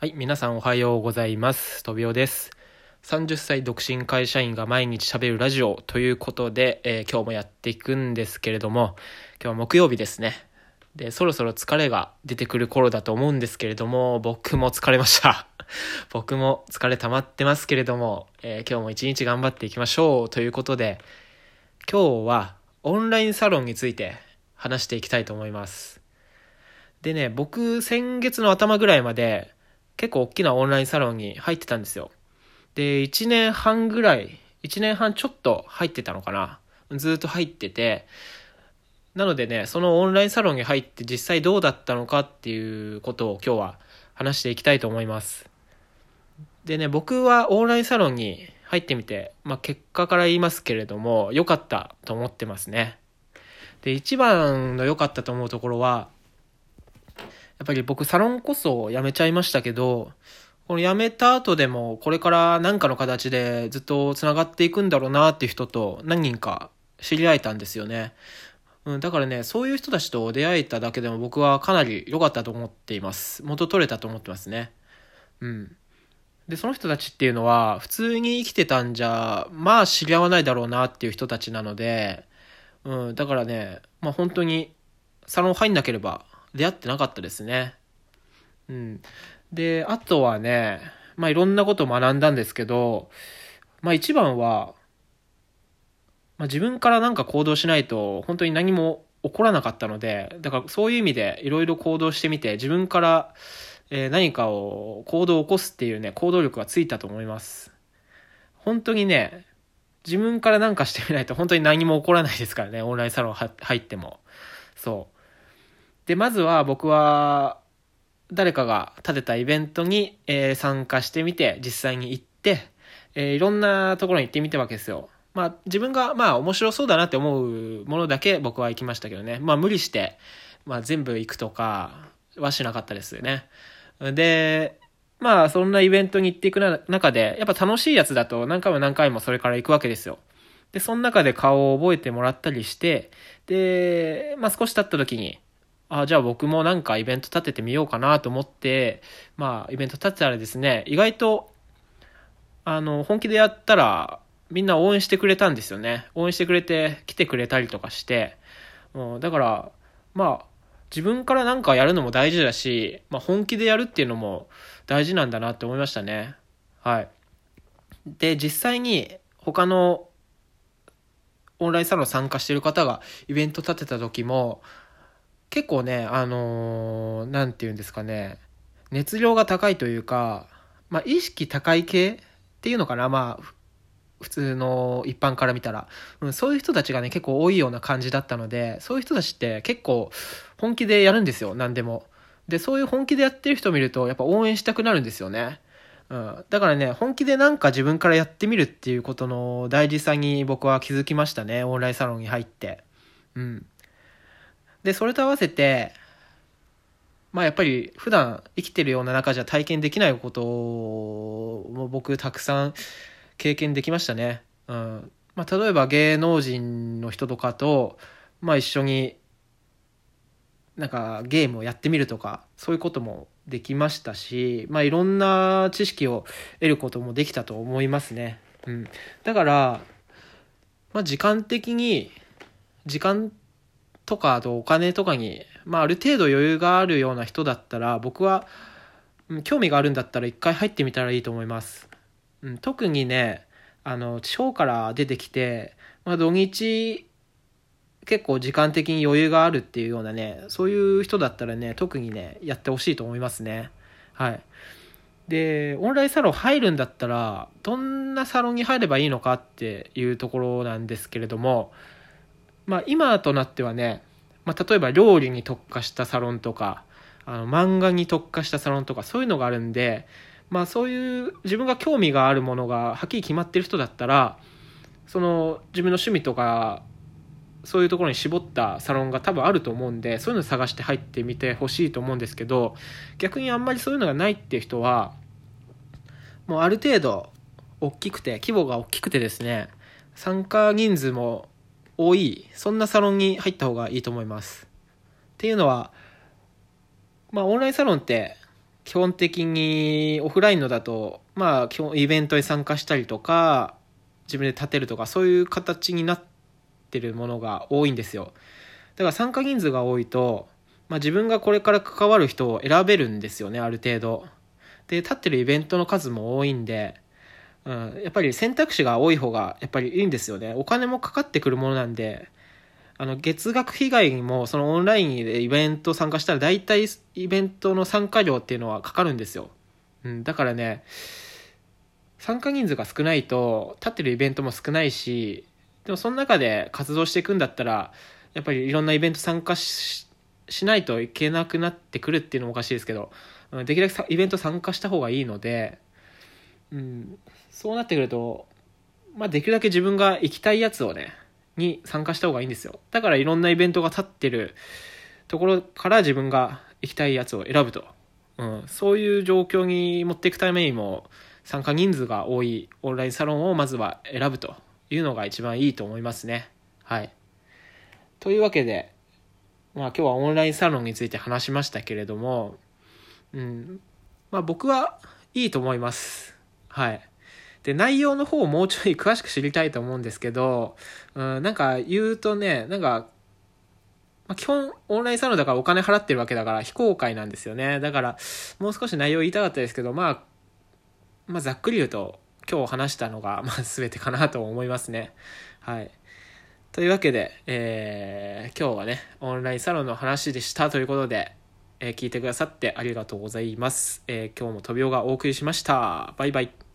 はい、皆さんおはようございます。とびおです。30歳独身会社員が毎日喋るラジオということで、えー今日もやっていくんですけれども、今日は木曜日ですね。で、そろそろ疲れが出てくる頃だと思うんですけれども、僕も疲れました。僕も疲れ溜まってますけれども、えー今日も一日頑張っていきましょうということで、今日はオンラインサロンについて話していきたいと思います。でね、僕、先月の頭ぐらいまで、結構大きなオンラインサロンに入ってたんですよ。で、1年半ぐらい、1年半ちょっと入ってたのかな。ずっと入ってて、なのでね、そのオンラインサロンに入って実際どうだったのかっていうことを今日は話していきたいと思います。でね、僕はオンラインサロンに入ってみて、まあ結果から言いますけれども、良かったと思ってますね。で、一番の良かったと思うところは、やっぱり僕サロンこそ辞めちゃいましたけど、この辞めた後でもこれから何かの形でずっと繋がっていくんだろうなっていう人と何人か知り合えたんですよね。うん、だからね、そういう人たちと出会えただけでも僕はかなり良かったと思っています。元取れたと思ってますね。うん。で、その人たちっていうのは普通に生きてたんじゃ、まあ知り合わないだろうなっていう人たちなので、うん、だからね、まあ本当にサロン入んなければ出会ってなかったですね。うん。で、あとはね、まあいろんなことを学んだんですけど、まあ一番は、まあ自分からなんか行動しないと本当に何も起こらなかったので、だからそういう意味でいろいろ行動してみて、自分から、えー何かを行動を起こすっていうね、行動力がついたと思います。本当にね、自分から何かしてみないと本当に何も起こらないですからね、オンラインサロン入っても。そう。で、まずは僕は、誰かが立てたイベントに、えー参加してみて、実際に行って、えーいろんなところに行ってみたわけですよ。まあ、自分が、まあ、面白そうだなって思うものだけ僕は行きましたけどね。まあ、無理して、まあ、全部行くとかはしなかったですよね。で、まあ、そんなイベントに行っていく中で、やっぱ楽しいやつだと何回も何回もそれから行くわけですよ。で、その中で顔を覚えてもらったりして、で、まあ少し経った時に、あ、じゃあ僕もなんかイベント立ててみようかなと思って、まあイベント立てたらですね、意外と、あの、本気でやったら、みんな応援してくれたんですよね。応援してくれて、来てくれたりとかして、うん、だから、まあ、自分からなんかやるのも大事だし、まあ本気でやるっていうのも大事なんだなって思いましたね。はい。で、実際に他のオンラインサロン参加してる方がイベント立てた時も、結構ね、あのーなんて言うんですかね、熱量が高いというか、まあ、意識高い系っていうのかな、まあ、普通の一般から見たら、うん、そういう人たちがね、結構多いような感じだったので、そういう人たちって結構本気でやるんですよ、何でも。で、そういう本気でやってる人を見ると、やっぱ応援したくなるんですよね。うん。だからね、本気でなんか自分からやってみるっていうことの大事さに僕は気づきましたね、オンラインサロンに入って。うん。で、それと合わせて、まあやっぱり普段生きてるような中じゃ体験できないことも僕たくさん経験できましたね。うん。まあ例えば芸能人の人とかと、まあ一緒になんかゲームをやってみるとか、そういうこともできましたし、まあいろんな知識を得ることもできたと思いますね。うん。だから、まあ時間的に、時間とかあとお金とかに、まあある程度余裕があるような人だったら、僕は、興味があるんだったら一回入ってみたらいいと思います。うん、特にね、あの、地方から出てきて、まあ土日、結構時間的に余裕があるっていうようなね、そういう人だったらね、特にね、やってほしいと思いますね。はい。で、オンラインサロン入るんだったら、どんなサロンに入ればいいのかっていうところなんですけれども、まあ今となってはね、まあ例えば料理に特化したサロンとか、あの漫画に特化したサロンとかそういうのがあるんで、まあそういう自分が興味があるものがはっきり決まってる人だったら、その自分の趣味とかそういうところに絞ったサロンが多分あると思うんでそういうの探して入ってみてほしいと思うんですけど逆にあんまりそういうのがないっていう人はもうある程度大きくて規模が大きくてですね参加人数も多いそんなサロンに入った方がいいと思いますっていうのはまあオンラインサロンって基本的にオフラインのだと、まあ、基本イベントに参加したりとか、自分で立てるとか、そういう形になってるものが多いんですよ。だから参加人数が多いと、まあ、自分がこれから関わる人を選べるんですよね、ある程度。で、立ってるイベントの数も多いんで、うん、やっぱり選択肢が多い方がやっぱりいいんですよね。お金もかかってくるものなんで、あの、月額被害にも、そのオンラインでイベント参加したら、大体イベントの参加料っていうのはかかるんですよ。うん、だからね、参加人数が少ないと、立ってるイベントも少ないし、でもその中で活動していくんだったら、やっぱりいろんなイベント参加しないといけなくなってくるっていうのもおかしいですけど、できるだけイベント参加した方がいいので、うん、そうなってくると、まあ、できるだけ自分が行きたいやつをね、に参加した方がいいんですよ。だからいろんなイベントが立ってるところから自分が行きたいやつを選ぶと。うん、そういう状況に持っていくためにも、参加人数が多いオンラインサロンをまずは選ぶというのが一番いいと思いますね。はい。というわけで、まあ今日はオンラインサロンについて話しましたけれども、うん、まあ僕はいいと思います。はい。で、内容の方をもうちょい詳しく知りたいと思うんですけど、うん、なんか言うとね、なんか、まあ、基本オンラインサロンだからお金払ってるわけだから非公開なんですよね。だから、もう少し内容言いたかったですけど、まあ、まあ、ざっくり言うと、今日話したのが、まあ、全てかなと思いますね。はい。というわけで、えー、今日はね、オンラインサロンの話でしたということで、えー、聞いてくださってありがとうございます。えー、今日もトビオがお送りしました。バイバイ。